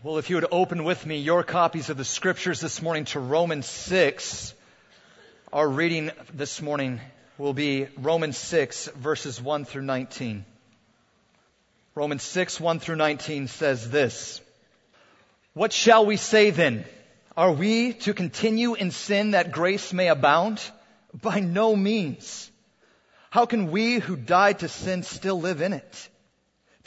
Well, if you would open with me your copies of the scriptures this morning to Romans 6, our reading this morning will be Romans 6, verses 1 through 19. Romans 6, 1 through 19 says this What shall we say then? Are we to continue in sin that grace may abound? By no means. How can we who died to sin still live in it?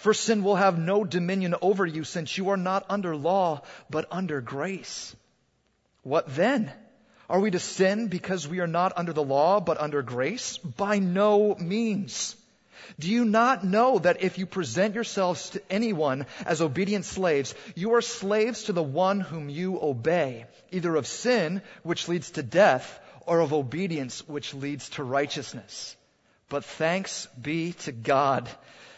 For sin will have no dominion over you since you are not under law, but under grace. What then? Are we to sin because we are not under the law, but under grace? By no means. Do you not know that if you present yourselves to anyone as obedient slaves, you are slaves to the one whom you obey, either of sin, which leads to death, or of obedience, which leads to righteousness? But thanks be to God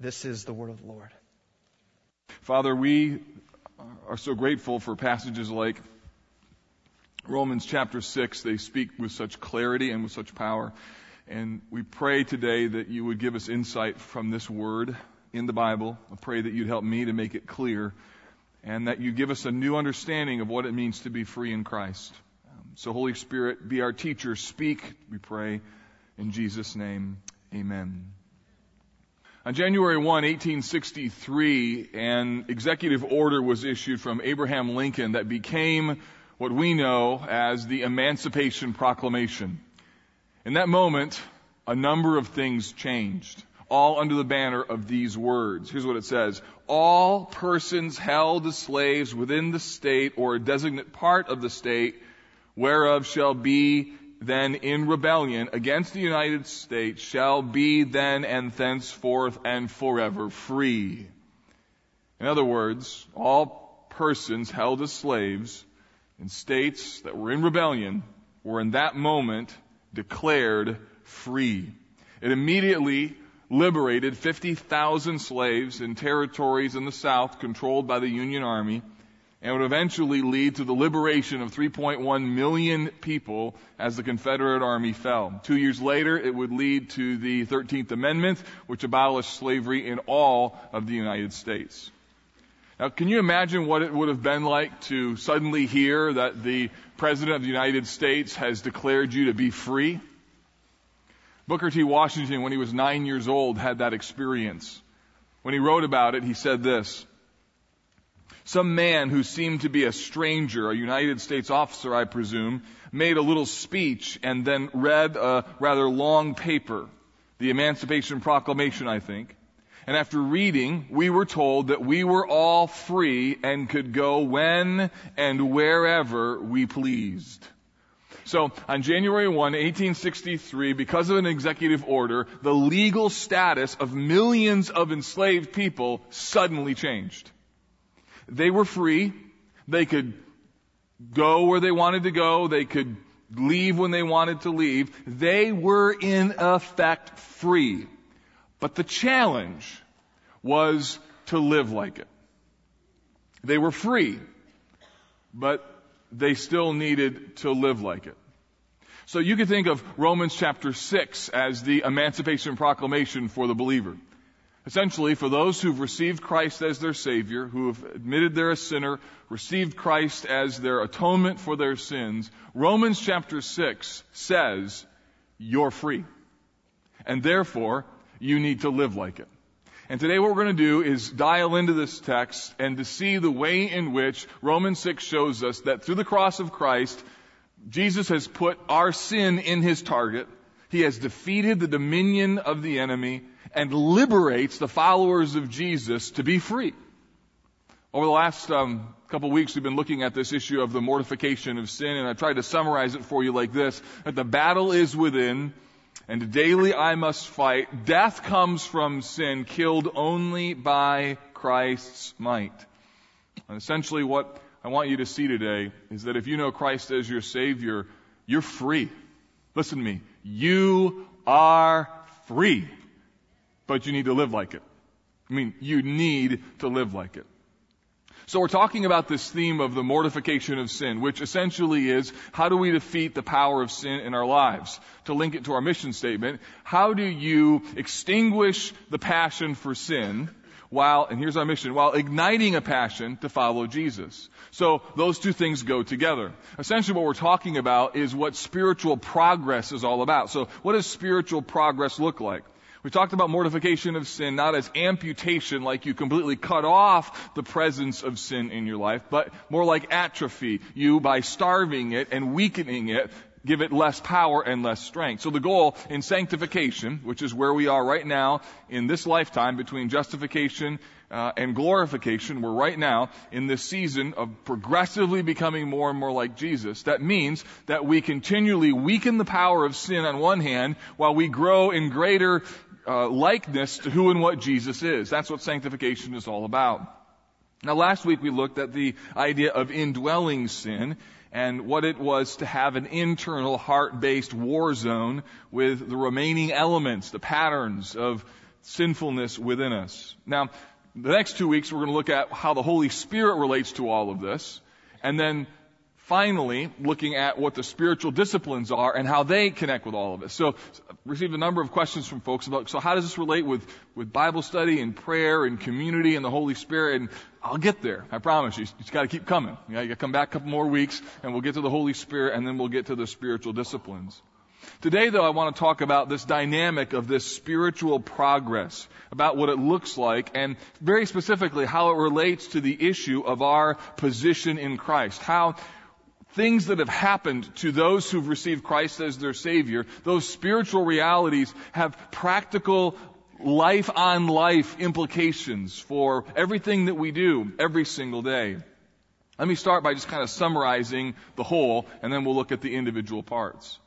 This is the word of the Lord. Father, we are so grateful for passages like Romans chapter 6. They speak with such clarity and with such power. And we pray today that you would give us insight from this word in the Bible. I pray that you'd help me to make it clear and that you give us a new understanding of what it means to be free in Christ. Um, so, Holy Spirit, be our teacher. Speak, we pray. In Jesus' name, amen. On January 1, 1863, an executive order was issued from Abraham Lincoln that became what we know as the Emancipation Proclamation. In that moment, a number of things changed, all under the banner of these words. Here's what it says. All persons held as slaves within the state or a designate part of the state whereof shall be then in rebellion against the United States shall be then and thenceforth and forever free. In other words, all persons held as slaves in states that were in rebellion were in that moment declared free. It immediately liberated 50,000 slaves in territories in the South controlled by the Union Army and would eventually lead to the liberation of 3.1 million people as the Confederate Army fell. Two years later, it would lead to the 13th Amendment, which abolished slavery in all of the United States. Now, can you imagine what it would have been like to suddenly hear that the President of the United States has declared you to be free? Booker T. Washington, when he was nine years old, had that experience. When he wrote about it, he said this, some man who seemed to be a stranger, a United States officer, I presume, made a little speech and then read a rather long paper, the Emancipation Proclamation, I think. And after reading, we were told that we were all free and could go when and wherever we pleased. So on January 1, 1863, because of an executive order, the legal status of millions of enslaved people suddenly changed. They were free. They could go where they wanted to go. They could leave when they wanted to leave. They were in effect free. But the challenge was to live like it. They were free, but they still needed to live like it. So you could think of Romans chapter 6 as the Emancipation Proclamation for the believer. Essentially, for those who've received Christ as their Savior, who have admitted they're a sinner, received Christ as their atonement for their sins, Romans chapter 6 says, you're free. And therefore, you need to live like it. And today what we're going to do is dial into this text and to see the way in which Romans 6 shows us that through the cross of Christ, Jesus has put our sin in his target. He has defeated the dominion of the enemy and liberates the followers of Jesus to be free. Over the last um, couple of weeks, we've been looking at this issue of the mortification of sin, and I tried to summarize it for you like this: that the battle is within, and daily I must fight. Death comes from sin, killed only by Christ's might. And essentially what I want you to see today is that if you know Christ as your Savior, you're free. Listen to me. You are free. But you need to live like it. I mean, you need to live like it. So we're talking about this theme of the mortification of sin, which essentially is how do we defeat the power of sin in our lives? To link it to our mission statement, how do you extinguish the passion for sin while, and here's our mission, while igniting a passion to follow Jesus? So those two things go together. Essentially what we're talking about is what spiritual progress is all about. So what does spiritual progress look like? We talked about mortification of sin not as amputation, like you completely cut off the presence of sin in your life, but more like atrophy. You, by starving it and weakening it, give it less power and less strength. So the goal in sanctification, which is where we are right now in this lifetime between justification uh, and glorification, we're right now in this season of progressively becoming more and more like Jesus. That means that we continually weaken the power of sin on one hand while we grow in greater uh, likeness to who and what Jesus is. That's what sanctification is all about. Now last week we looked at the idea of indwelling sin and what it was to have an internal heart-based war zone with the remaining elements, the patterns of sinfulness within us. Now, the next two weeks we're going to look at how the Holy Spirit relates to all of this. And then finally, looking at what the spiritual disciplines are and how they connect with all of this. So, received a number of questions from folks about, so how does this relate with, with Bible study and prayer and community and the Holy Spirit? And I'll get there. I promise you. You just gotta keep coming. You gotta come back a couple more weeks and we'll get to the Holy Spirit and then we'll get to the spiritual disciplines. Today though, I want to talk about this dynamic of this spiritual progress, about what it looks like, and very specifically how it relates to the issue of our position in Christ. How things that have happened to those who've received Christ as their Savior, those spiritual realities have practical life on life implications for everything that we do every single day. Let me start by just kind of summarizing the whole, and then we'll look at the individual parts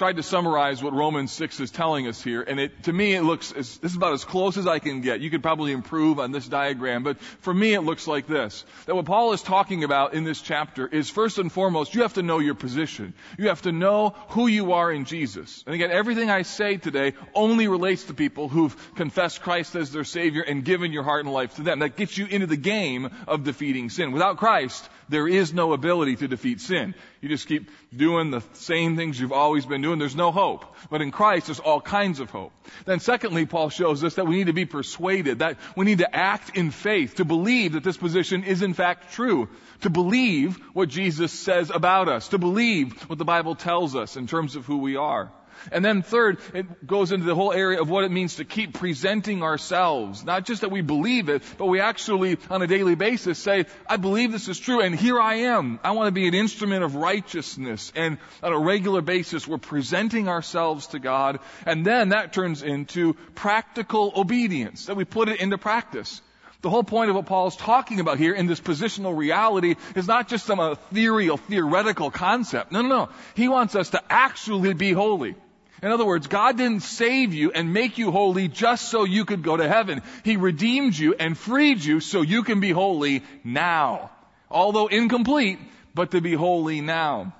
tried to summarize what Romans 6 is telling us here, and it, to me it looks, this is about as close as I can get. You could probably improve on this diagram, but for me it looks like this. That what Paul is talking about in this chapter is first and foremost, you have to know your position. You have to know who you are in Jesus. And again, everything I say today only relates to people who've confessed Christ as their Savior and given your heart and life to them. That gets you into the game of defeating sin. Without Christ, there is no ability to defeat sin. You just keep doing the same things you've always been doing. There's no hope. But in Christ, there's all kinds of hope. Then secondly, Paul shows us that we need to be persuaded, that we need to act in faith, to believe that this position is in fact true, to believe what Jesus says about us, to believe what the Bible tells us in terms of who we are. And then third, it goes into the whole area of what it means to keep presenting ourselves. Not just that we believe it, but we actually on a daily basis say, I believe this is true and here I am. I want to be an instrument of righteousness. And on a regular basis, we're presenting ourselves to God. And then that turns into practical obedience, that we put it into practice. The whole point of what Paul is talking about here in this positional reality is not just some ethereal, theoretical concept. No, no, no. He wants us to actually be holy. In other words, God didn't save you and make you holy just so you could go to heaven. He redeemed you and freed you so you can be holy now. Although incomplete, but to be holy now.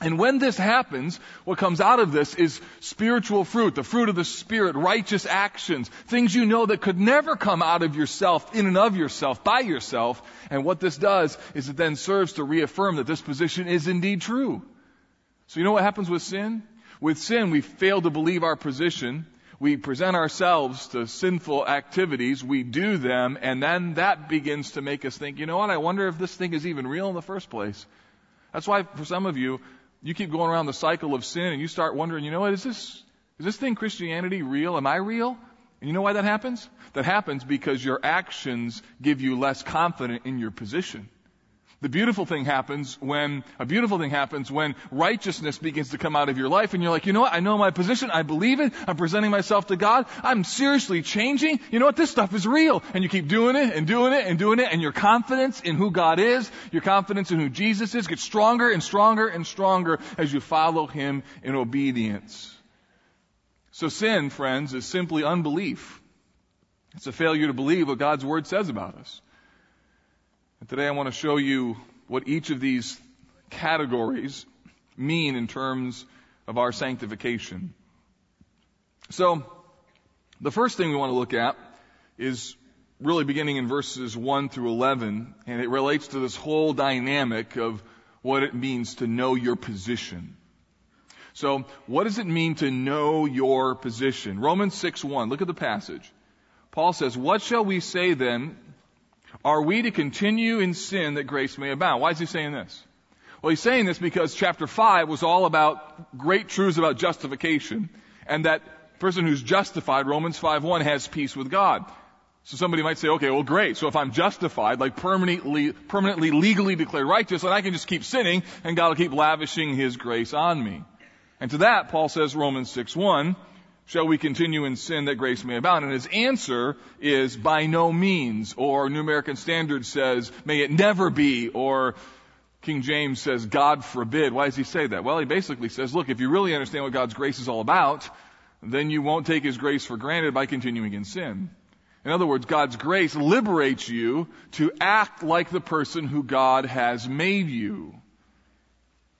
And when this happens, what comes out of this is spiritual fruit, the fruit of the Spirit, righteous actions, things you know that could never come out of yourself, in and of yourself, by yourself. And what this does is it then serves to reaffirm that this position is indeed true. So you know what happens with sin? With sin, we fail to believe our position. We present ourselves to sinful activities. We do them, and then that begins to make us think, you know what? I wonder if this thing is even real in the first place. That's why for some of you, you keep going around the cycle of sin and you start wondering, you know what, is this, is this thing Christianity real? Am I real? And you know why that happens? That happens because your actions give you less confidence in your position. The beautiful thing happens when, a beautiful thing happens when righteousness begins to come out of your life and you're like, you know what? I know my position. I believe it. I'm presenting myself to God. I'm seriously changing. You know what? This stuff is real. And you keep doing it and doing it and doing it and your confidence in who God is, your confidence in who Jesus is gets stronger and stronger and stronger as you follow Him in obedience. So sin, friends, is simply unbelief. It's a failure to believe what God's Word says about us. And today I want to show you what each of these categories mean in terms of our sanctification. So, the first thing we want to look at is really beginning in verses 1 through 11, and it relates to this whole dynamic of what it means to know your position. So, what does it mean to know your position? Romans 6 1. Look at the passage. Paul says, What shall we say then are we to continue in sin that grace may abound? Why is he saying this? Well, he's saying this because chapter 5 was all about great truths about justification and that person who's justified, Romans 5.1, has peace with God. So somebody might say, okay, well great, so if I'm justified, like permanently, permanently legally declared righteous, then I can just keep sinning and God will keep lavishing His grace on me. And to that, Paul says, Romans 6.1, Shall we continue in sin that grace may abound? And his answer is by no means, or New American Standard says, may it never be, or King James says, God forbid. Why does he say that? Well, he basically says, look, if you really understand what God's grace is all about, then you won't take his grace for granted by continuing in sin. In other words, God's grace liberates you to act like the person who God has made you.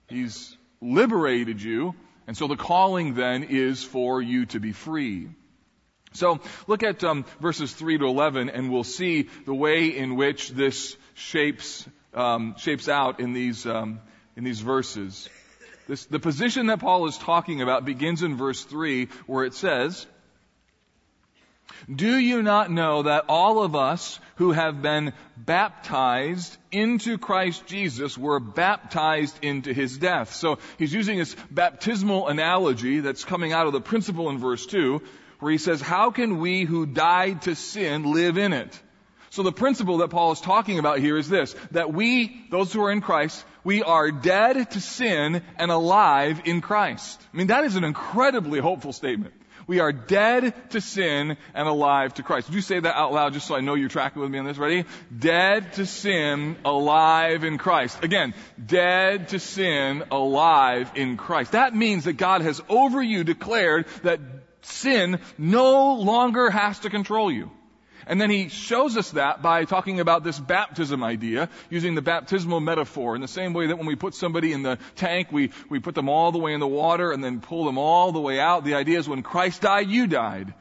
He's liberated you and so the calling then is for you to be free. So look at um, verses 3 to 11 and we'll see the way in which this shapes, um, shapes out in these, um, in these verses. This, the position that Paul is talking about begins in verse 3 where it says, do you not know that all of us who have been baptized into Christ Jesus were baptized into his death? So he's using this baptismal analogy that's coming out of the principle in verse 2 where he says, how can we who died to sin live in it? So the principle that Paul is talking about here is this, that we, those who are in Christ, we are dead to sin and alive in Christ. I mean, that is an incredibly hopeful statement. We are dead to sin and alive to Christ. Would you say that out loud just so I know you're tracking with me on this? Ready? Dead to sin, alive in Christ. Again, dead to sin, alive in Christ. That means that God has over you declared that sin no longer has to control you. And then he shows us that by talking about this baptism idea, using the baptismal metaphor in the same way that when we put somebody in the tank, we, we put them all the way in the water and then pull them all the way out. The idea is when Christ died, you died.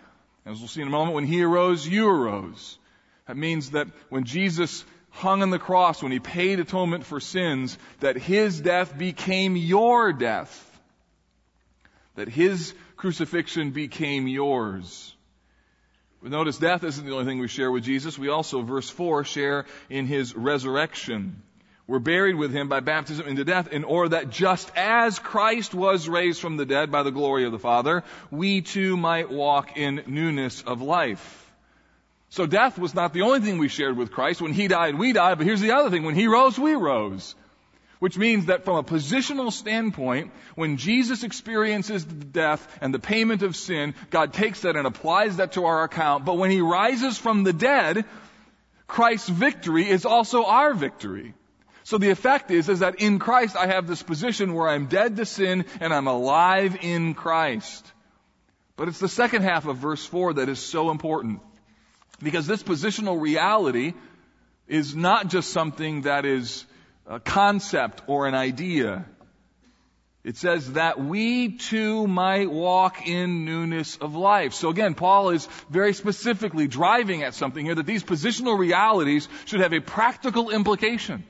As we'll see in a moment, when he arose, you arose. That means that when Jesus hung on the cross, when he paid atonement for sins, that his death became your death. That his crucifixion became yours. Notice death isn't the only thing we share with Jesus. We also, verse 4, share in his resurrection. We're buried with him by baptism into death in order that just as Christ was raised from the dead by the glory of the Father, we too might walk in newness of life. So death was not the only thing we shared with Christ. When he died, we died, but here's the other thing. When he rose, we rose. Which means that from a positional standpoint, when Jesus experiences the death and the payment of sin, God takes that and applies that to our account. But when He rises from the dead, Christ's victory is also our victory. So the effect is, is that in Christ I have this position where I'm dead to sin and I'm alive in Christ. But it's the second half of verse 4 that is so important. Because this positional reality is not just something that is a concept or an idea. It says that we too might walk in newness of life. So again, Paul is very specifically driving at something here that these positional realities should have a practical implication.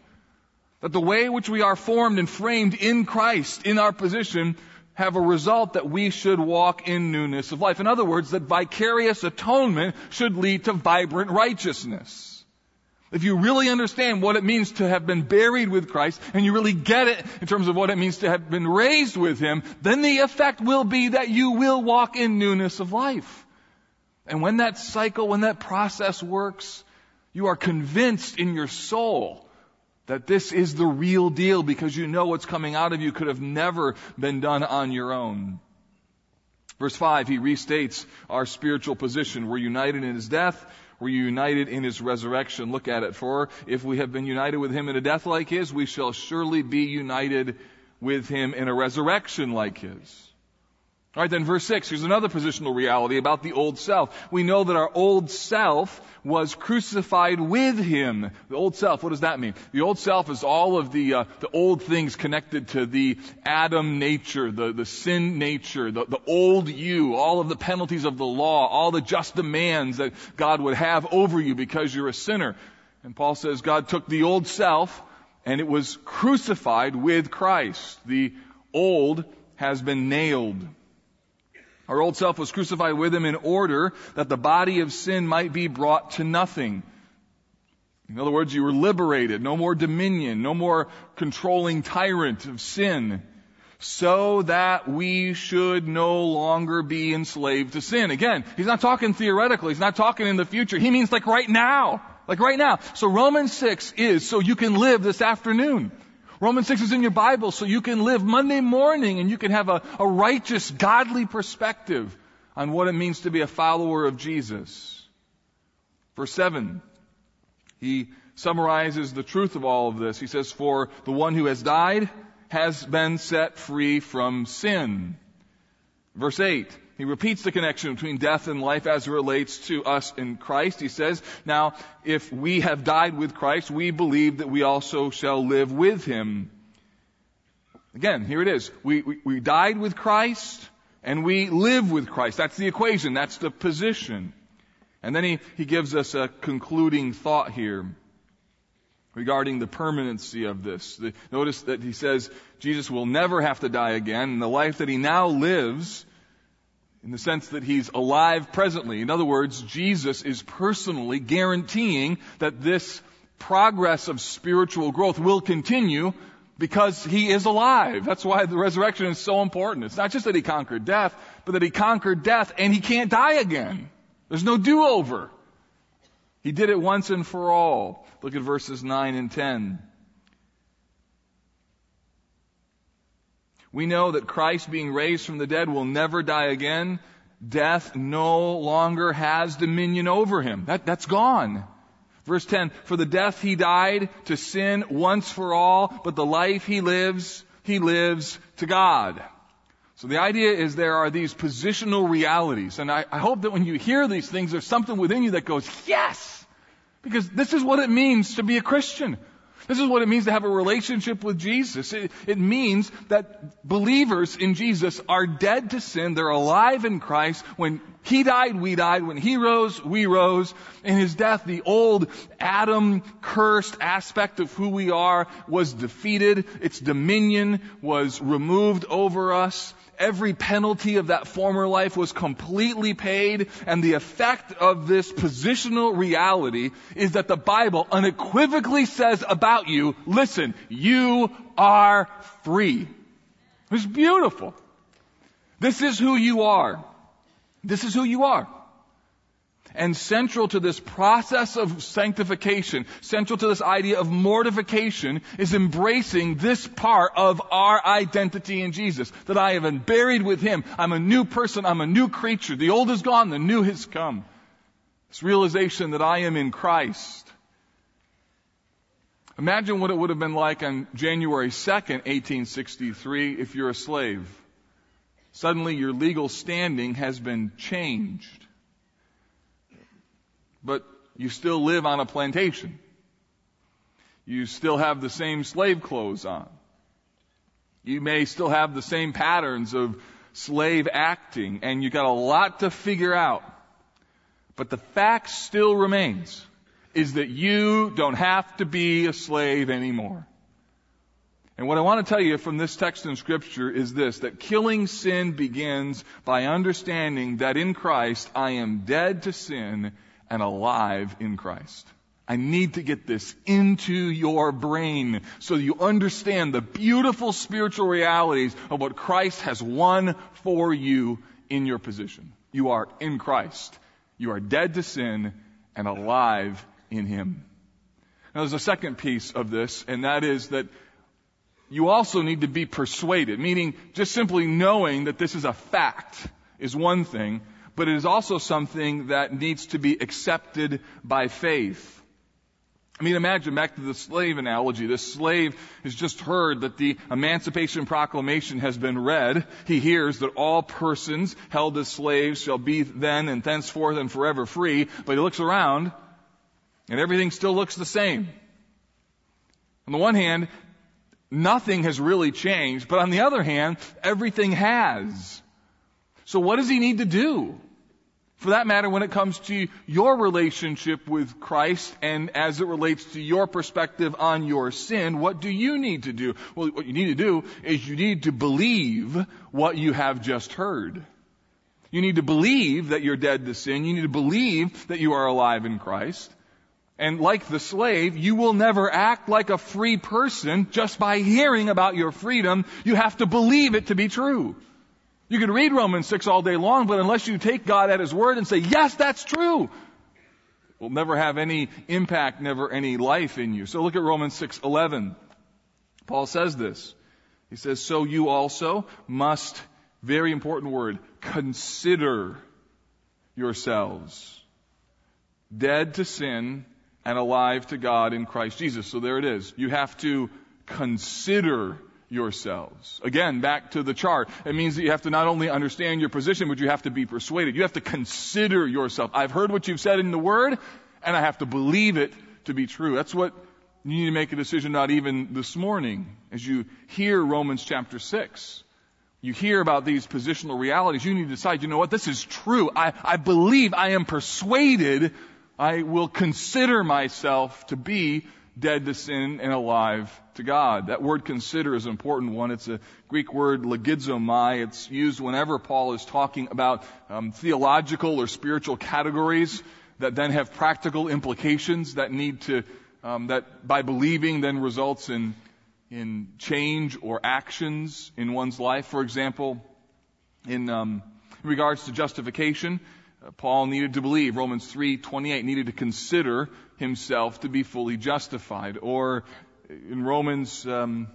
That the way in which we are formed and framed in Christ, in our position, have a result that we should walk in newness of life. In other words, that vicarious atonement should lead to vibrant righteousness. If you really understand what it means to have been buried with Christ, and you really get it in terms of what it means to have been raised with Him, then the effect will be that you will walk in newness of life. And when that cycle, when that process works, you are convinced in your soul that this is the real deal because you know what's coming out of you could have never been done on your own. Verse 5, he restates our spiritual position. We're united in his death we're united in his resurrection. Look at it. For if we have been united with him in a death like his, we shall surely be united with him in a resurrection like his. All right, then verse 6, here's another positional reality about the old self. We know that our old self was crucified with him. The old self, what does that mean? The old self is all of the, uh, the old things connected to the Adam nature, the, the sin nature, the, the old you, all of the penalties of the law, all the just demands that God would have over you because you're a sinner. And Paul says God took the old self and it was crucified with Christ. The old has been nailed. Our old self was crucified with him in order that the body of sin might be brought to nothing. In other words, you were liberated. No more dominion. No more controlling tyrant of sin. So that we should no longer be enslaved to sin. Again, he's not talking theoretically. He's not talking in the future. He means like right now. Like right now. So Romans 6 is so you can live this afternoon. Romans 6 is in your Bible so you can live Monday morning and you can have a, a righteous, godly perspective on what it means to be a follower of Jesus. Verse 7, he summarizes the truth of all of this. He says, For the one who has died has been set free from sin. Verse 8, he repeats the connection between death and life as it relates to us in Christ. He says, now, if we have died with Christ, we believe that we also shall live with him. Again, here it is. We, we, we died with Christ and we live with Christ. That's the equation. That's the position. And then he, he gives us a concluding thought here regarding the permanency of this. The, notice that he says Jesus will never have to die again, and the life that he now lives in the sense that he's alive presently. In other words, Jesus is personally guaranteeing that this progress of spiritual growth will continue because he is alive. That's why the resurrection is so important. It's not just that he conquered death, but that he conquered death and he can't die again. There's no do-over. He did it once and for all. Look at verses 9 and 10. We know that Christ being raised from the dead will never die again. Death no longer has dominion over him. That, that's gone. Verse 10, for the death he died to sin once for all, but the life he lives, he lives to God. So the idea is there are these positional realities, and I, I hope that when you hear these things, there's something within you that goes, yes! Because this is what it means to be a Christian. This is what it means to have a relationship with Jesus. It, it, means that believers in Jesus are dead to sin. They're alive in Christ. When He died, we died. When He rose, we rose. In His death, the old Adam cursed aspect of who we are was defeated. Its dominion was removed over us every penalty of that former life was completely paid, and the effect of this positional reality is that the Bible unequivocally says about you, listen, you are free. It's beautiful. This is who you are. This is who you are. And central to this process of sanctification, central to this idea of mortification, is embracing this part of our identity in Jesus. That I have been buried with Him. I'm a new person. I'm a new creature. The old is gone. The new has come. This realization that I am in Christ Imagine what it would have been like on January 2nd, 1863, if you're a slave. Suddenly your legal standing has been changed. But you still live on a plantation. You still have the same slave clothes on. You may still have the same patterns of slave acting, and you got a lot to figure out. But the fact still remains is that you don't have to be a slave anymore. And what I want to tell you from this text in scripture is this, that killing sin begins by understanding that in Christ I am dead to sin and alive in Christ. I need to get this into your brain so you understand the beautiful spiritual realities of what Christ has won for you in your position. You are in Christ. You are dead to sin and alive in Him. Now there's a second piece of this, and that is that you also need to be persuaded, meaning just simply knowing that this is a fact is one thing, but it is also something that needs to be accepted by faith. I mean, imagine back to the slave analogy. This slave has just heard that the Emancipation Proclamation has been read. He hears that all persons held as slaves shall be then and thenceforth and forever free, but he looks around and everything still looks the same. On the one hand, nothing has really changed, but on the other hand, everything has. So what does he need to do? For that matter, when it comes to your relationship with Christ and as it relates to your perspective on your sin, what do you need to do? Well, what you need to do is you need to believe what you have just heard. You need to believe that you're dead to sin. You need to believe that you are alive in Christ. And like the slave, you will never act like a free person just by hearing about your freedom. You have to believe it to be true. You can read Romans 6 all day long, but unless you take God at His word and say, yes, that's true, it will never have any impact, never any life in you. So look at Romans 6:11. Paul says this. He says, so you also must, very important word, consider yourselves dead to sin and alive to God in Christ Jesus. So there it is. You have to consider yourselves. Again, back to the chart. It means that you have to not only understand your position, but you have to be persuaded. You have to consider yourself. I've heard what you've said in the Word, and I have to believe it to be true. That's what you need to make a decision not even this morning as you hear Romans chapter 6. You hear about these positional realities. You need to decide, you know what, this is true. I, I believe, I am persuaded I will consider myself to be dead to sin and alive to God. That word consider is an important one. It's a Greek word logizomai. It's used whenever Paul is talking about um, theological or spiritual categories that then have practical implications that need to, um, that by believing then results in, in change or actions in one's life. For example, in, um, in regards to justification, Paul needed to believe. Romans 3:28 needed to consider himself to be fully justified. Or in Romans um,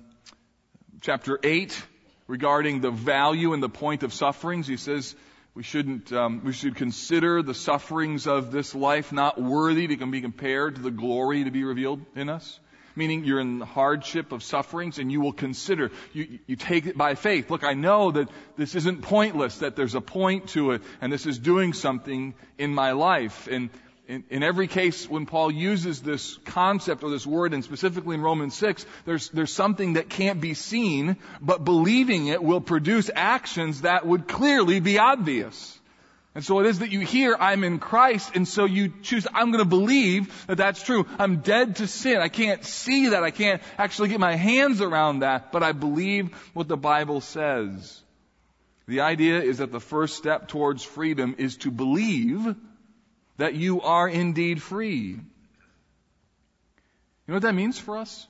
chapter 8, regarding the value and the point of sufferings, he says we shouldn't um, we should consider the sufferings of this life not worthy to be compared to the glory to be revealed in us meaning you're in the hardship of sufferings and you will consider, you, you take it by faith. Look, I know that this isn't pointless, that there's a point to it, and this is doing something in my life. And in, in, every case, when Paul uses this concept or this word, and specifically in Romans 6, there's, there's something that can't be seen, but believing it will produce actions that would clearly be obvious. And so it is that you hear, I'm in Christ, and so you choose, I'm to believe that that's true. I'm dead to sin. I can't see that. I can't actually get my hands around that, but I believe what the Bible says. The idea is that the first step towards freedom is to believe that you are indeed free. You know what that means for us?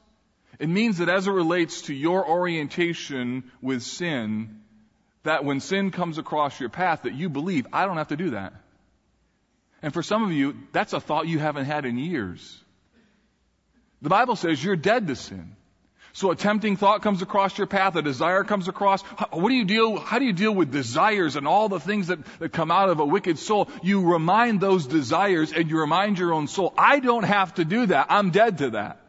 It means that as it relates to your orientation with sin, that when sin comes across your path that you believe, I don't have to do that. And for some of you, that's a thought you haven't had in years. The Bible says you're dead to sin. So a tempting thought comes across your path, a desire comes across. What do you deal, how do you deal with desires and all the things that, that come out of a wicked soul? You remind those desires and you remind your own soul, I don't have to do that. I'm dead to that.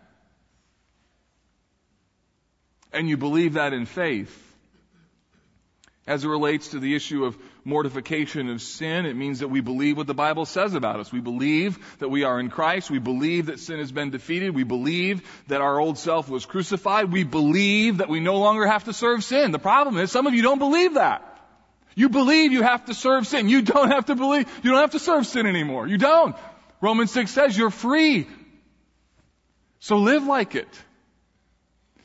and you believe that in faith. As it relates to the issue of mortification of sin, it means that we believe what the Bible says about us. We believe that we are in Christ. We believe that sin has been defeated. We believe that our old self was crucified. We believe that we no longer have to serve sin. The problem is some of you don't believe that. You believe you have to serve sin. You don't have to believe, you don't have to serve sin anymore. You don't. Romans 6 says you're free. So live like it.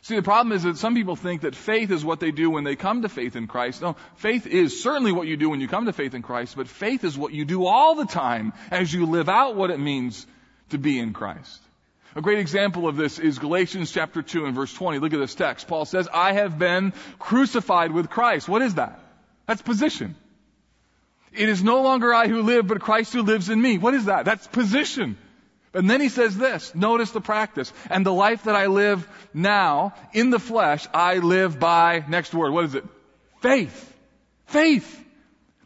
See, the problem is that some people think that faith is what they do when they come to faith in Christ. No, faith is certainly what you do when you come to faith in Christ, but faith is what you do all the time as you live out what it means to be in Christ. A great example of this is Galatians chapter 2 and verse 20. Look at this text. Paul says, I have been crucified with Christ. What is that? That's position. It is no longer I who live, but Christ who lives in me. What is that? That's position. And then he says this, notice the practice. And the life that I live now in the flesh, I live by, next word, what is it? Faith. Faith.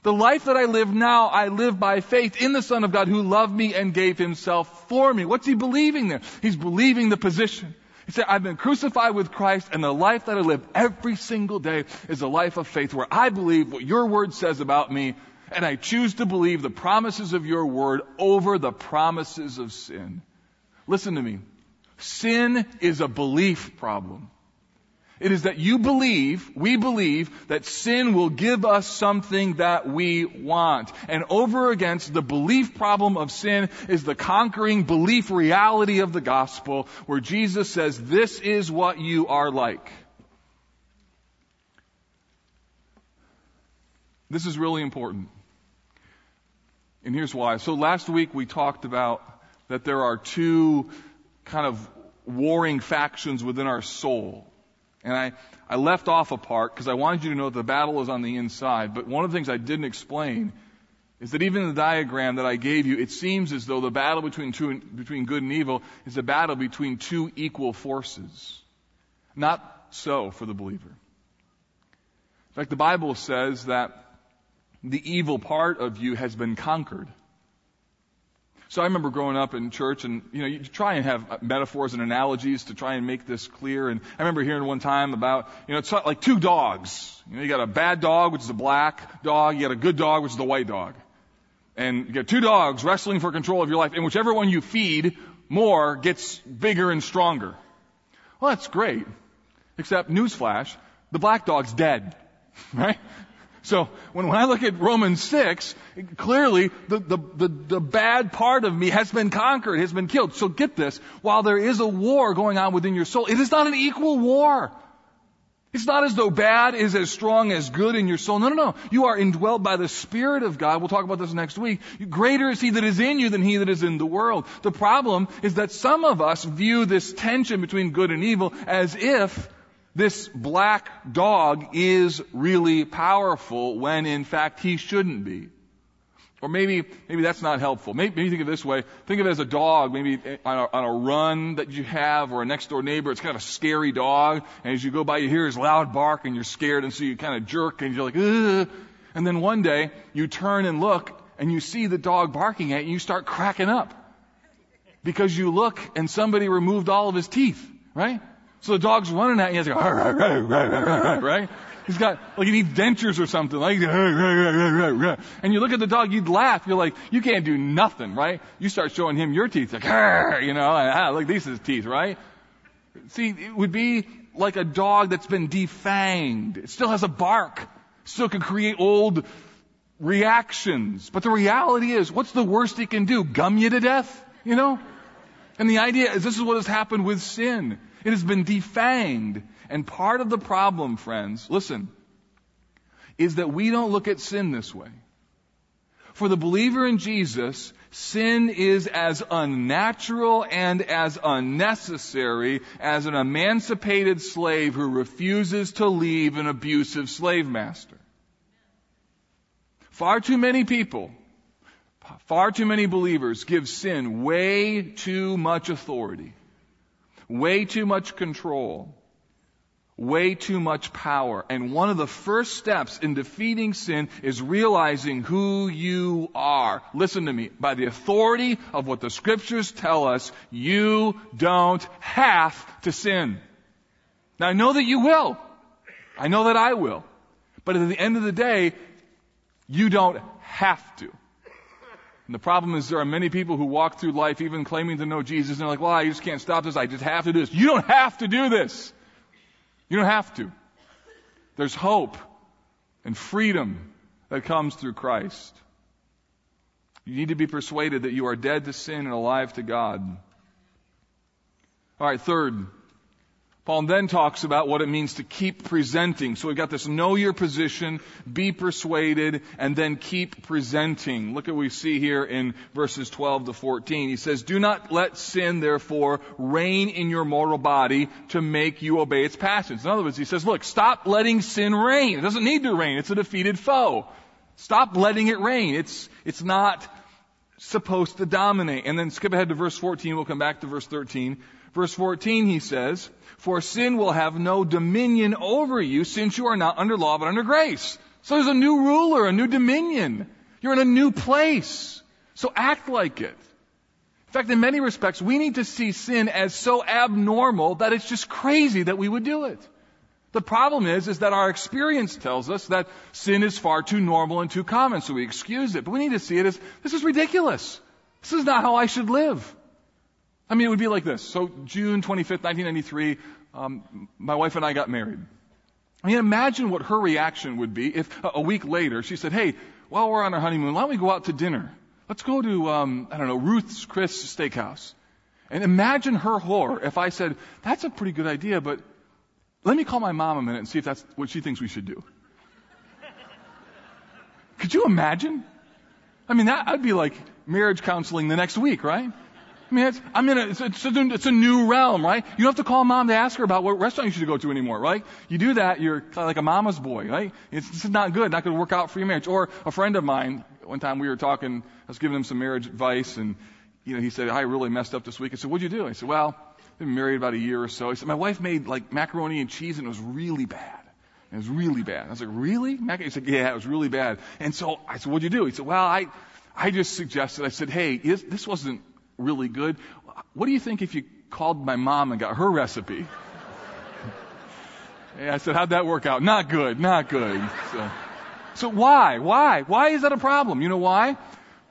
The life that I live now, I live by faith in the Son of God who loved me and gave himself for me. What's he believing there? He's believing the position. He said, I've been crucified with Christ and the life that I live every single day is a life of faith where I believe what your word says about me and I choose to believe the promises of your word over the promises of sin. Listen to me. Sin is a belief problem. It is that you believe, we believe, that sin will give us something that we want. And over against the belief problem of sin is the conquering belief reality of the gospel, where Jesus says, this is what you are like. This is really important. And here's why. So last week we talked about that there are two kind of warring factions within our soul. And I, I left off a part because I wanted you to know that the battle is on the inside. But one of the things I didn't explain is that even in the diagram that I gave you, it seems as though the battle between, two, between good and evil is a battle between two equal forces. Not so for the believer. In fact, the Bible says that the evil part of you has been conquered. So I remember growing up in church and, you know, you try and have metaphors and analogies to try and make this clear. And I remember hearing one time about, you know, it's like two dogs. You know, you got a bad dog, which is a black dog. You got a good dog, which is a white dog. And you got two dogs wrestling for control of your life. And whichever one you feed more gets bigger and stronger. Well, that's great. Except newsflash, the black dog's dead. Right? So when, when I look at Romans 6, clearly the, the, the, the, bad part of me has been conquered, has been killed. So get this, while there is a war going on within your soul, it is not an equal war. It's not as though bad is as strong as good in your soul. No, no, no. You are indwelled by the Spirit of God. We'll talk about this next week. Greater is He that is in you than He that is in the world. The problem is that some of us view this tension between good and evil as if this black dog is really powerful when in fact he shouldn't be. Or maybe, maybe that's not helpful. Maybe, maybe think of it this way. Think of it as a dog, maybe on a, on a run that you have or a next door neighbor. It's kind of a scary dog. And as you go by, you hear his loud bark and you're scared. And so you kind of jerk and you're like, Ugh. And then one day you turn and look and you see the dog barking at you. You start cracking up because you look and somebody removed all of his teeth, right? So the dog's running at you, he's like, "Alright, right? He's got, like he needs dentures or something, like, and you look at the dog, you'd laugh, you're like, you can't do nothing, right? You start showing him your teeth, like, you know, and, ah, look, these are his teeth, right? See, it would be like a dog that's been defanged. It still has a bark. Still can create old reactions. But the reality is, what's the worst he can do? Gum you to death? You know? And the idea is this is what has happened with sin. It has been defanged. And part of the problem, friends, listen, is that we don't look at sin this way. For the believer in Jesus, sin is as unnatural and as unnecessary as an emancipated slave who refuses to leave an abusive slave master. Far too many people, far too many believers give sin way too much authority way too much control, way too much power. And one of the first steps in defeating sin is realizing who you are. Listen to me. By the authority of what the scriptures tell us, you don't have to sin. Now I know that you will. I know that I will. But at the end of the day, you don't have to. And the problem is there are many people who walk through life even claiming to know Jesus and they're like, well, I just can't stop this. I just have to do this. You don't have to do this. You don't have to. There's hope and freedom that comes through Christ. You need to be persuaded that you are dead to sin and alive to God. All right, third, Paul then talks about what it means to keep presenting. So we've got this know your position, be persuaded, and then keep presenting. Look at what we see here in verses 12 to 14. He says, Do not let sin, therefore, reign in your mortal body to make you obey its passions. In other words, he says, Look, stop letting sin reign. It doesn't need to reign. It's a defeated foe. Stop letting it reign. It's, it's not supposed to dominate. And then skip ahead to verse 14. We'll come back to verse 13. Verse 14, he says, For sin will have no dominion over you since you are not under law but under grace. So there's a new ruler, a new dominion. You're in a new place. So act like it. In fact, in many respects, we need to see sin as so abnormal that it's just crazy that we would do it. The problem is, is that our experience tells us that sin is far too normal and too common, so we excuse it. But we need to see it as, this is ridiculous. This is not how I should live. I mean, it would be like this. So, June 25th, 1993, um, my wife and I got married. I mean, imagine what her reaction would be if a week later she said, Hey, while we're on our honeymoon, why don't we go out to dinner? Let's go to, um, I don't know, Ruth's Chris Steakhouse. And imagine her horror if I said, That's a pretty good idea, but let me call my mom a minute and see if that's what she thinks we should do. Could you imagine? I mean, that, I'd be like marriage counseling the next week, right? I mean, it's, I mean, it's, it's, a, it's a new realm, right? You don't have to call mom to ask her about what restaurant you should go to anymore, right? You do that, you're kind of like a mama's boy, right? It's, this is not good, not going to work out for your marriage. Or a friend of mine, one time we were talking, I was giving him some marriage advice, and you know, he said, I really messed up this week. I said, what'd you do? I said, well, I've been married about a year or so. He said, my wife made like macaroni and cheese, and it was really bad. It was really bad. I was like, really? He said, yeah, it was really bad. And so I said, what'd you do? He said, well, I, I just suggested, I said, hey, this wasn't really good. What do you think if you called my mom and got her recipe? I said, how'd that work out? Not good, not good. So, so why? Why? Why is that a problem? You know why?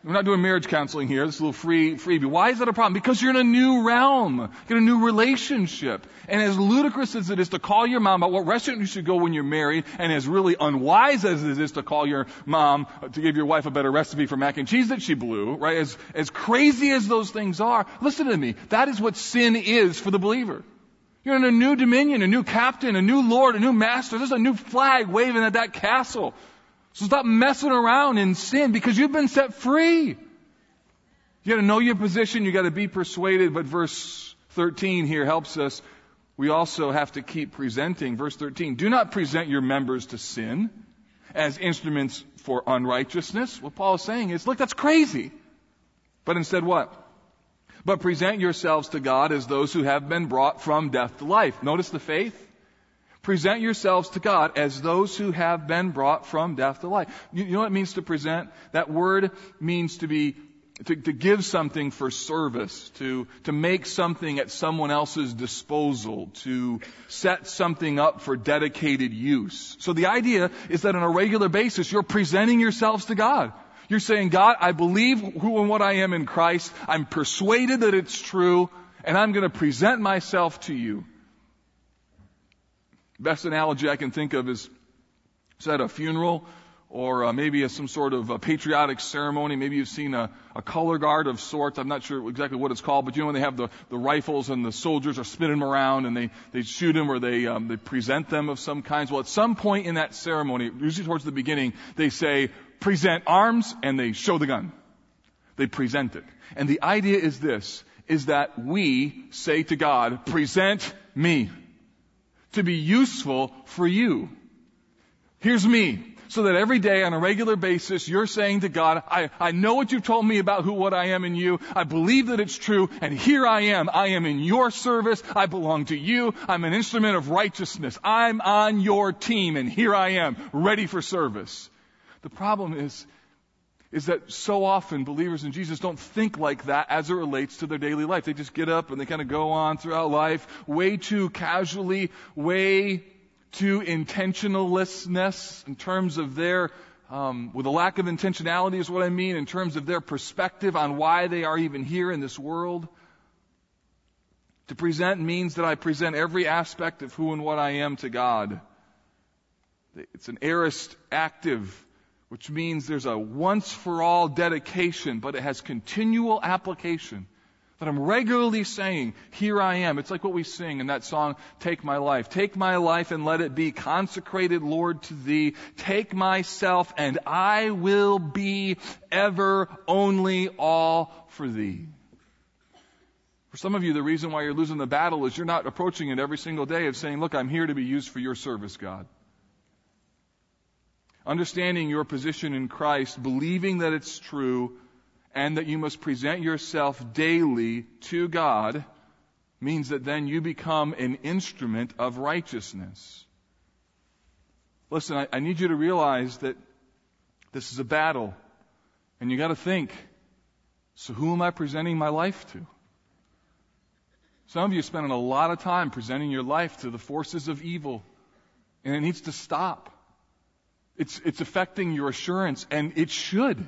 We're not doing marriage counseling here. This is a little free freebie. Why is that a problem? Because you're in a new realm. You're in a new relationship. And as ludicrous as it is to call your mom about what restaurant you should go when you're married, and as really unwise as it is to call your mom to give your wife a better recipe for mac and cheese that she blew, right? As, as crazy as those things are, listen to me. That is what sin is for the believer. You're in a new dominion, a new captain, a new lord, a new master. There's a new flag waving at that castle. So stop messing around in sin because you've been set free. You gotta know your position, you gotta be persuaded, but verse 13 here helps us. We also have to keep presenting. Verse 13, do not present your members to sin as instruments for unrighteousness. What Paul is saying is, look, that's crazy. But instead what? But present yourselves to God as those who have been brought from death to life. Notice the faith. Present yourselves to God as those who have been brought from death to life. You, know what it means to present? That word means to be to, to, give something for service, to, to make something at someone else's disposal, to set something up for dedicated use. So the idea is that on a regular basis, you're presenting yourselves to God. You're saying, God, I believe who and what I am in Christ. I'm persuaded that it's true, and I'm going to present myself to you. Best analogy I can think of is, is at a funeral or uh, maybe some sort of a patriotic ceremony. Maybe you've seen a, a color guard of sorts. I'm not sure exactly what it's called, but you know when they have the, the rifles and the soldiers are spinning them around and they, they shoot them or they, um, they present them of some kinds. Well, at some point in that ceremony, usually towards the beginning, they say, present arms and they show the gun. They present it. And the idea is this, is that we say to God, present me to be useful for you. Here's me. So that every day on a regular basis, you're saying to God, I, I know what you've told me about who, what I am in you. I believe that it's true. And here I am. I am in your service. I belong to you. I'm an instrument of righteousness. I'm on your team and here I am, ready for service. The problem is, is that so often believers in Jesus don't think like that as it relates to their daily life. They just get up and they kind of go on throughout life way too casually, way too intentionallessness in terms of their, um, with a lack of intentionality is what I mean, in terms of their perspective on why they are even here in this world. To present means that I present every aspect of who and what I am to God. It's an aorist active which means there's a once for all dedication, but it has continual application. That I'm regularly saying, Here I am. It's like what we sing in that song, Take My Life. Take my life and let it be consecrated, Lord, to Thee. Take myself and I will be ever only all for Thee. For some of you, the reason why you're losing the battle is you're not approaching it every single day of saying, Look, I'm here to be used for your service, God understanding your position in Christ, believing that it's true, and that you must present yourself daily to God, means that then you become an instrument of righteousness. Listen, I, I need you to realize that this is a battle, and you got to think so, who am I presenting my life to? Some of you spending a lot of time presenting your life to the forces of evil, and it needs to stop. It's, it's affecting your assurance, and it should.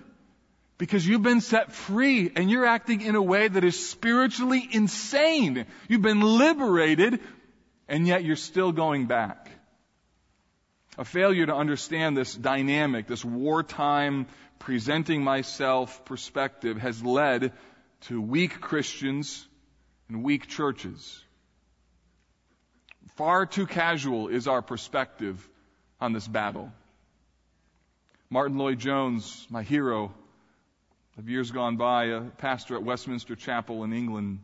Because you've been set free and you're acting in a way that is spiritually insane. You've been liberated, and yet you're still going back. A failure to understand this dynamic, this wartime presenting myself perspective has led to weak Christians and weak churches. Far too casual is our perspective on this battle. Martyn Lloyd-Jones, my hero of years gone by, a pastor at Westminster Chapel in England.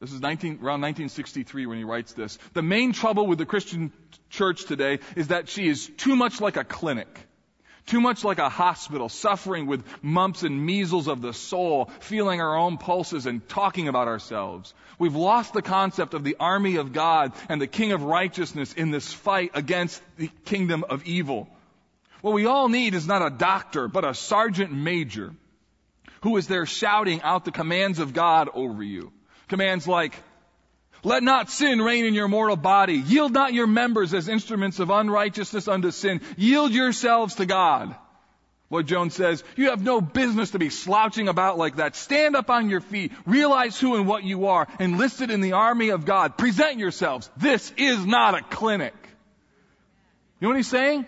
This is 19, around 1963 when he writes this. The main trouble with the Christian church today is that she is too much like a clinic. Too much like a hospital, suffering with mumps and measles of the soul, feeling our own pulses and talking about ourselves. We've lost the concept of the army of God and the king of righteousness in this fight against the kingdom of evil. What we all need is not a doctor, but a sergeant major who is there shouting out the commands of God over you. Commands like, let not sin reign in your mortal body. Yield not your members as instruments of unrighteousness unto sin. Yield yourselves to God. Lloyd-Jones says, you have no business to be slouching about like that. Stand up on your feet. Realize who and what you are. Enlisted in the army of God. Present yourselves. This is not a clinic. You know what he's saying?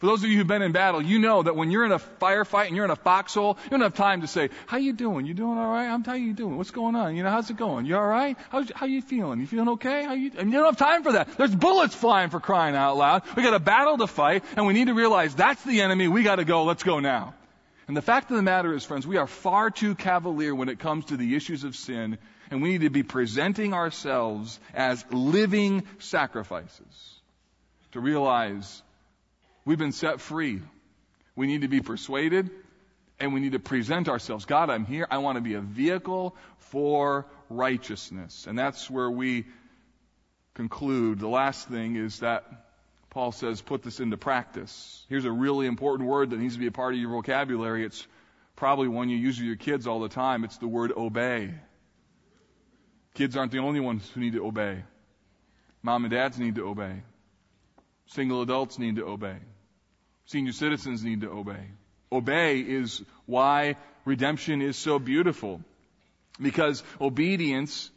For those of you who've been in battle, you know that when you're in a firefight and you're in a foxhole, you don't have time to say, "How you doing? You doing all right? I'm how you doing? What's going on? You know, how's it going? You all right? How's, how you feeling? You feeling okay? How you?" And you don't have time for that. There's bullets flying for crying out loud. We got a battle to fight, and we need to realize that's the enemy. We got to go. Let's go now. And the fact of the matter is, friends, we are far too cavalier when it comes to the issues of sin, and we need to be presenting ourselves as living sacrifices to realize We've been set free. We need to be persuaded and we need to present ourselves. God, I'm here. I want to be a vehicle for righteousness. And that's where we conclude. The last thing is that Paul says, put this into practice. Here's a really important word that needs to be a part of your vocabulary. It's probably one you use with your kids all the time. It's the word obey. Kids aren't the only ones who need to obey. Mom and dads need to obey. Single adults need to obey. Senior citizens need to obey. Obey is why redemption is so beautiful. Because obedience,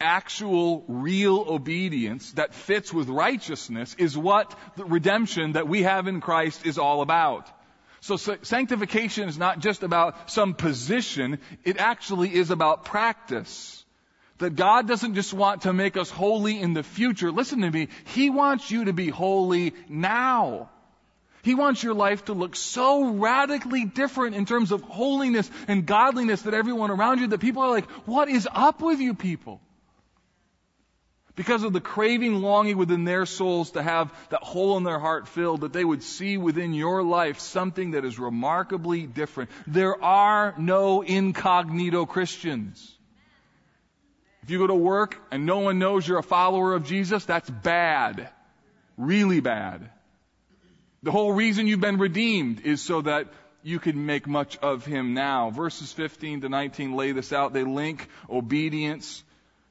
actual, real obedience that fits with righteousness is what the redemption that we have in Christ is all about. So sanctification is not just about some position, it actually is about practice that God doesn't just want to make us holy in the future. Listen to me. He wants you to be holy now. He wants your life to look so radically different in terms of holiness and godliness that everyone around you that people are like, what is up with you people? Because of the craving longing within their souls to have that hole in their heart filled, that they would see within your life something that is remarkably different. There are no incognito Christians. You go to work and no one knows you're a follower of Jesus, that's bad. Really bad. The whole reason you've been redeemed is so that you can make much of him now. Verses 15 to 19 lay this out. They link obedience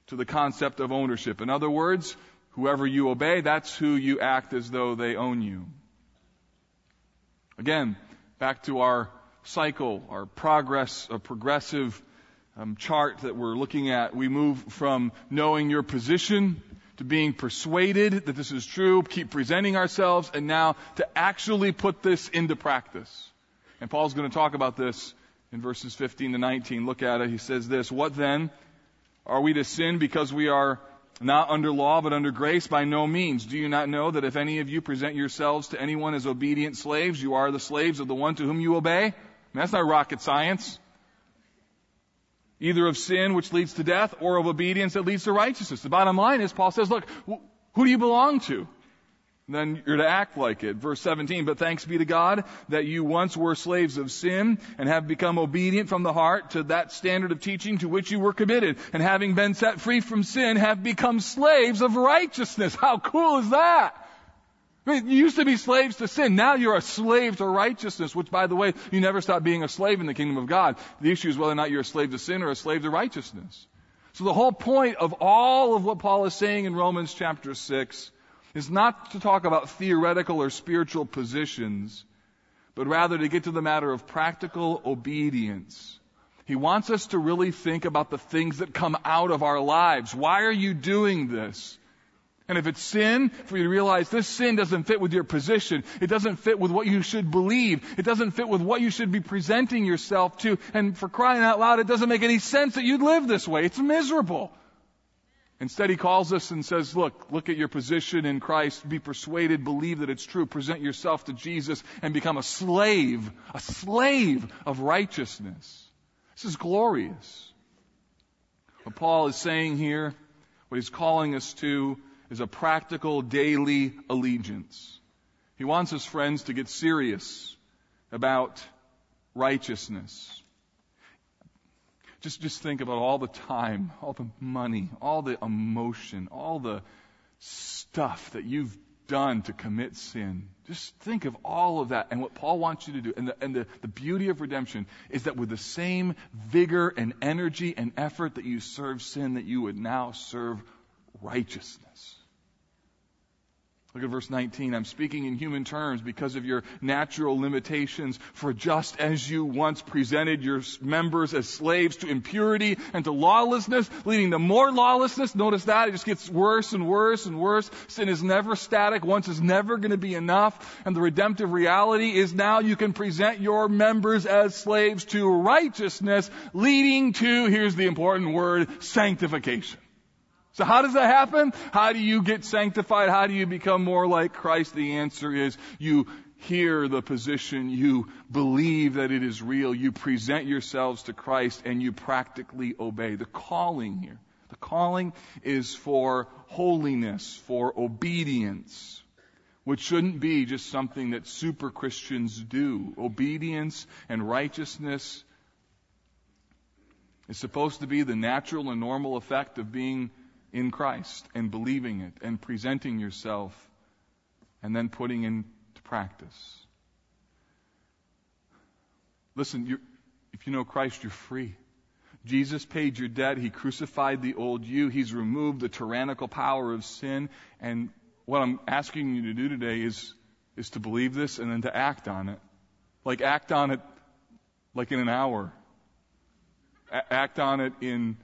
to the concept of ownership. In other words, whoever you obey, that's who you act as though they own you. Again, back to our cycle, our progress, a progressive um, chart that we're looking at. We move from knowing your position to being persuaded that this is true, keep presenting ourselves, and now to actually put this into practice. And Paul's going to talk about this in verses 15 to 19. Look at it. He says this, What then? Are we to sin because we are not under law but under grace? By no means. Do you not know that if any of you present yourselves to anyone as obedient slaves, you are the slaves of the one to whom you obey? I mean, that's not rocket science either of sin, which leads to death, or of obedience that leads to righteousness. The bottom line is, Paul says, look, who do you belong to? Then you're to act like it. Verse 17, but thanks be to God that you once were slaves of sin and have become obedient from the heart to that standard of teaching to which you were committed. And having been set free from sin, have become slaves of righteousness. How cool is that? You used to be slaves to sin. Now you're a slave to righteousness, which, by the way, you never stop being a slave in the kingdom of God. The issue is whether or not you're a slave to sin or a slave to righteousness. So the whole point of all of what Paul is saying in Romans chapter 6 is not to talk about theoretical or spiritual positions, but rather to get to the matter of practical obedience. He wants us to really think about the things that come out of our lives. Why are you doing this? And if it's sin, for you to realize this sin doesn't fit with your position. It doesn't fit with what you should believe. It doesn't fit with what you should be presenting yourself to. And for crying out loud, it doesn't make any sense that you'd live this way. It's miserable. Instead, he calls us and says, look, look at your position in Christ. Be persuaded. Believe that it's true. Present yourself to Jesus and become a slave, a slave of righteousness. This is glorious. What Paul is saying here, what he's calling us to, is a practical daily allegiance. He wants his friends to get serious about righteousness. Just, just think about all the time, all the money, all the emotion, all the stuff that you've done to commit sin. Just think of all of that and what Paul wants you to do. And, the, and the, the beauty of redemption is that with the same vigor and energy and effort that you serve sin, that you would now serve righteousness. Look at verse 19. I'm speaking in human terms because of your natural limitations. For just as you once presented your members as slaves to impurity and to lawlessness, leading to more lawlessness, notice that it just gets worse and worse and worse. Sin is never static. Once is never going to be enough. And the redemptive reality is now you can present your members as slaves to righteousness, leading to, here's the important word, sanctification. So how does that happen? How do you get sanctified? How do you become more like Christ? The answer is you hear the position, you believe that it is real, you present yourselves to Christ, and you practically obey. The calling here. The calling is for holiness, for obedience, which shouldn't be just something that super Christians do. Obedience and righteousness is supposed to be the natural and normal effect of being in Christ and believing it and presenting yourself and then putting into practice. Listen, if you know Christ, you're free. Jesus paid your debt. He crucified the old you. He's removed the tyrannical power of sin. And what I'm asking you to do today is, is to believe this and then to act on it. Like act on it like in an hour. A- act on it in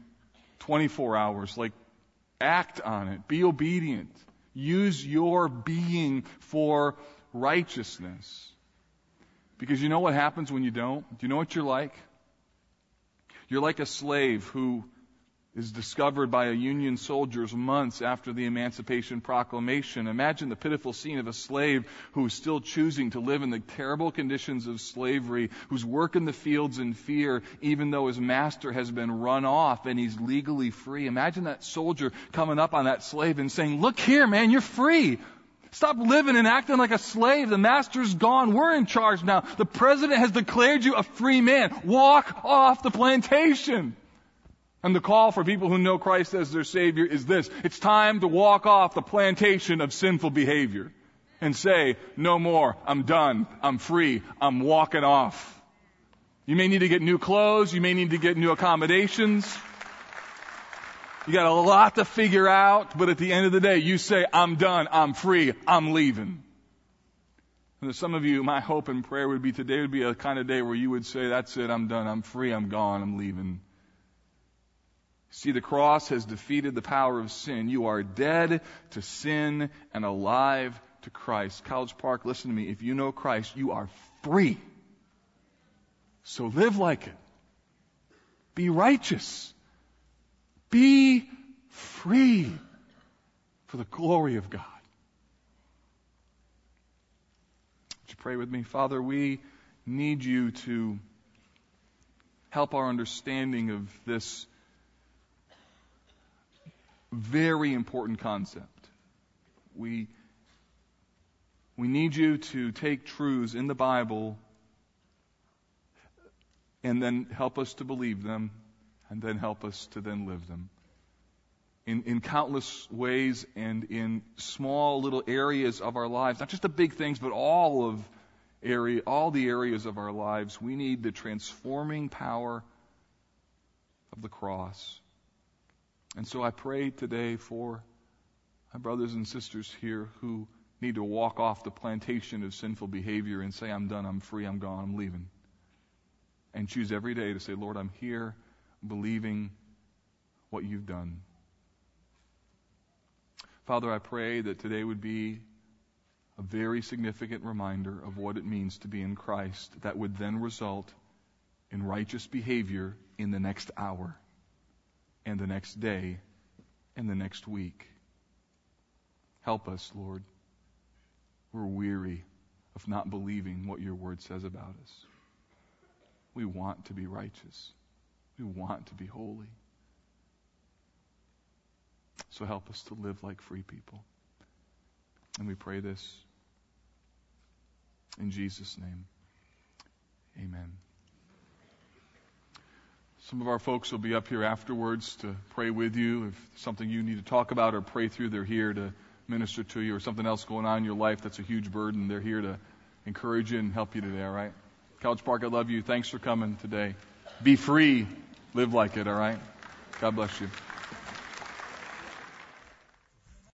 24 hours. Like Act on it. Be obedient. Use your being for righteousness. Because you know what happens when you don't? Do you know what you're like? You're like a slave who is discovered by a Union soldiers months after the Emancipation Proclamation. Imagine the pitiful scene of a slave who is still choosing to live in the terrible conditions of slavery, who's working the fields in fear, even though his master has been run off and he's legally free. Imagine that soldier coming up on that slave and saying, Look here, man, you're free. Stop living and acting like a slave. The master's gone. We're in charge now. The president has declared you a free man. Walk off the plantation. And the call for people who know Christ as their Savior is this. It's time to walk off the plantation of sinful behavior. and say, no more. I'm done. I'm free. I'm walking off. You may need to get new clothes. You may need to get new accommodations. You got a lot to figure out, but at the end of the day, you say, I'm done. I'm free. I'm leaving. And some of you, my hope and prayer would be today would be a kind of day where you would say, that's it. I'm done. I'm free. I'm gone. I'm leaving. See, the cross has defeated the power of sin. You are dead to sin and alive to Christ. College Park, listen to me. If you know Christ, you are free. So live like it. Be righteous. Be free for the glory of God. Would you pray with me? Father, we need you to help our understanding of this very important concept. We, we need you to take truths in the Bible and then help us to believe them, and then help us to then live them. In, in countless ways and in small little areas of our lives, not just the big things, but all of area, all the areas of our lives, we need the transforming power of the cross. And so I pray today for my brothers and sisters here who need to walk off the plantation of sinful behavior and say, I'm done, I'm free, I'm gone, I'm leaving. And choose every day to say, Lord, I'm here believing what you've done. Father, I pray that today would be a very significant reminder of what it means to be in Christ that would then result in righteous behavior in the next hour and the next day and the next week. Help us, Lord. We're weary of not believing what your word says about us. We want to be righteous. We want to be holy. So help us to live like free people. And we pray this in Jesus' name. Amen. Some of our folks will be up here afterwards to pray with you. If something you need to talk about or pray through, they're here to minister to you, or something else going on in your life that's a huge burden, they're here to encourage you and help you today, all right? College Park, I love you. Thanks for coming today. Be free. Live like it, all right? God bless you.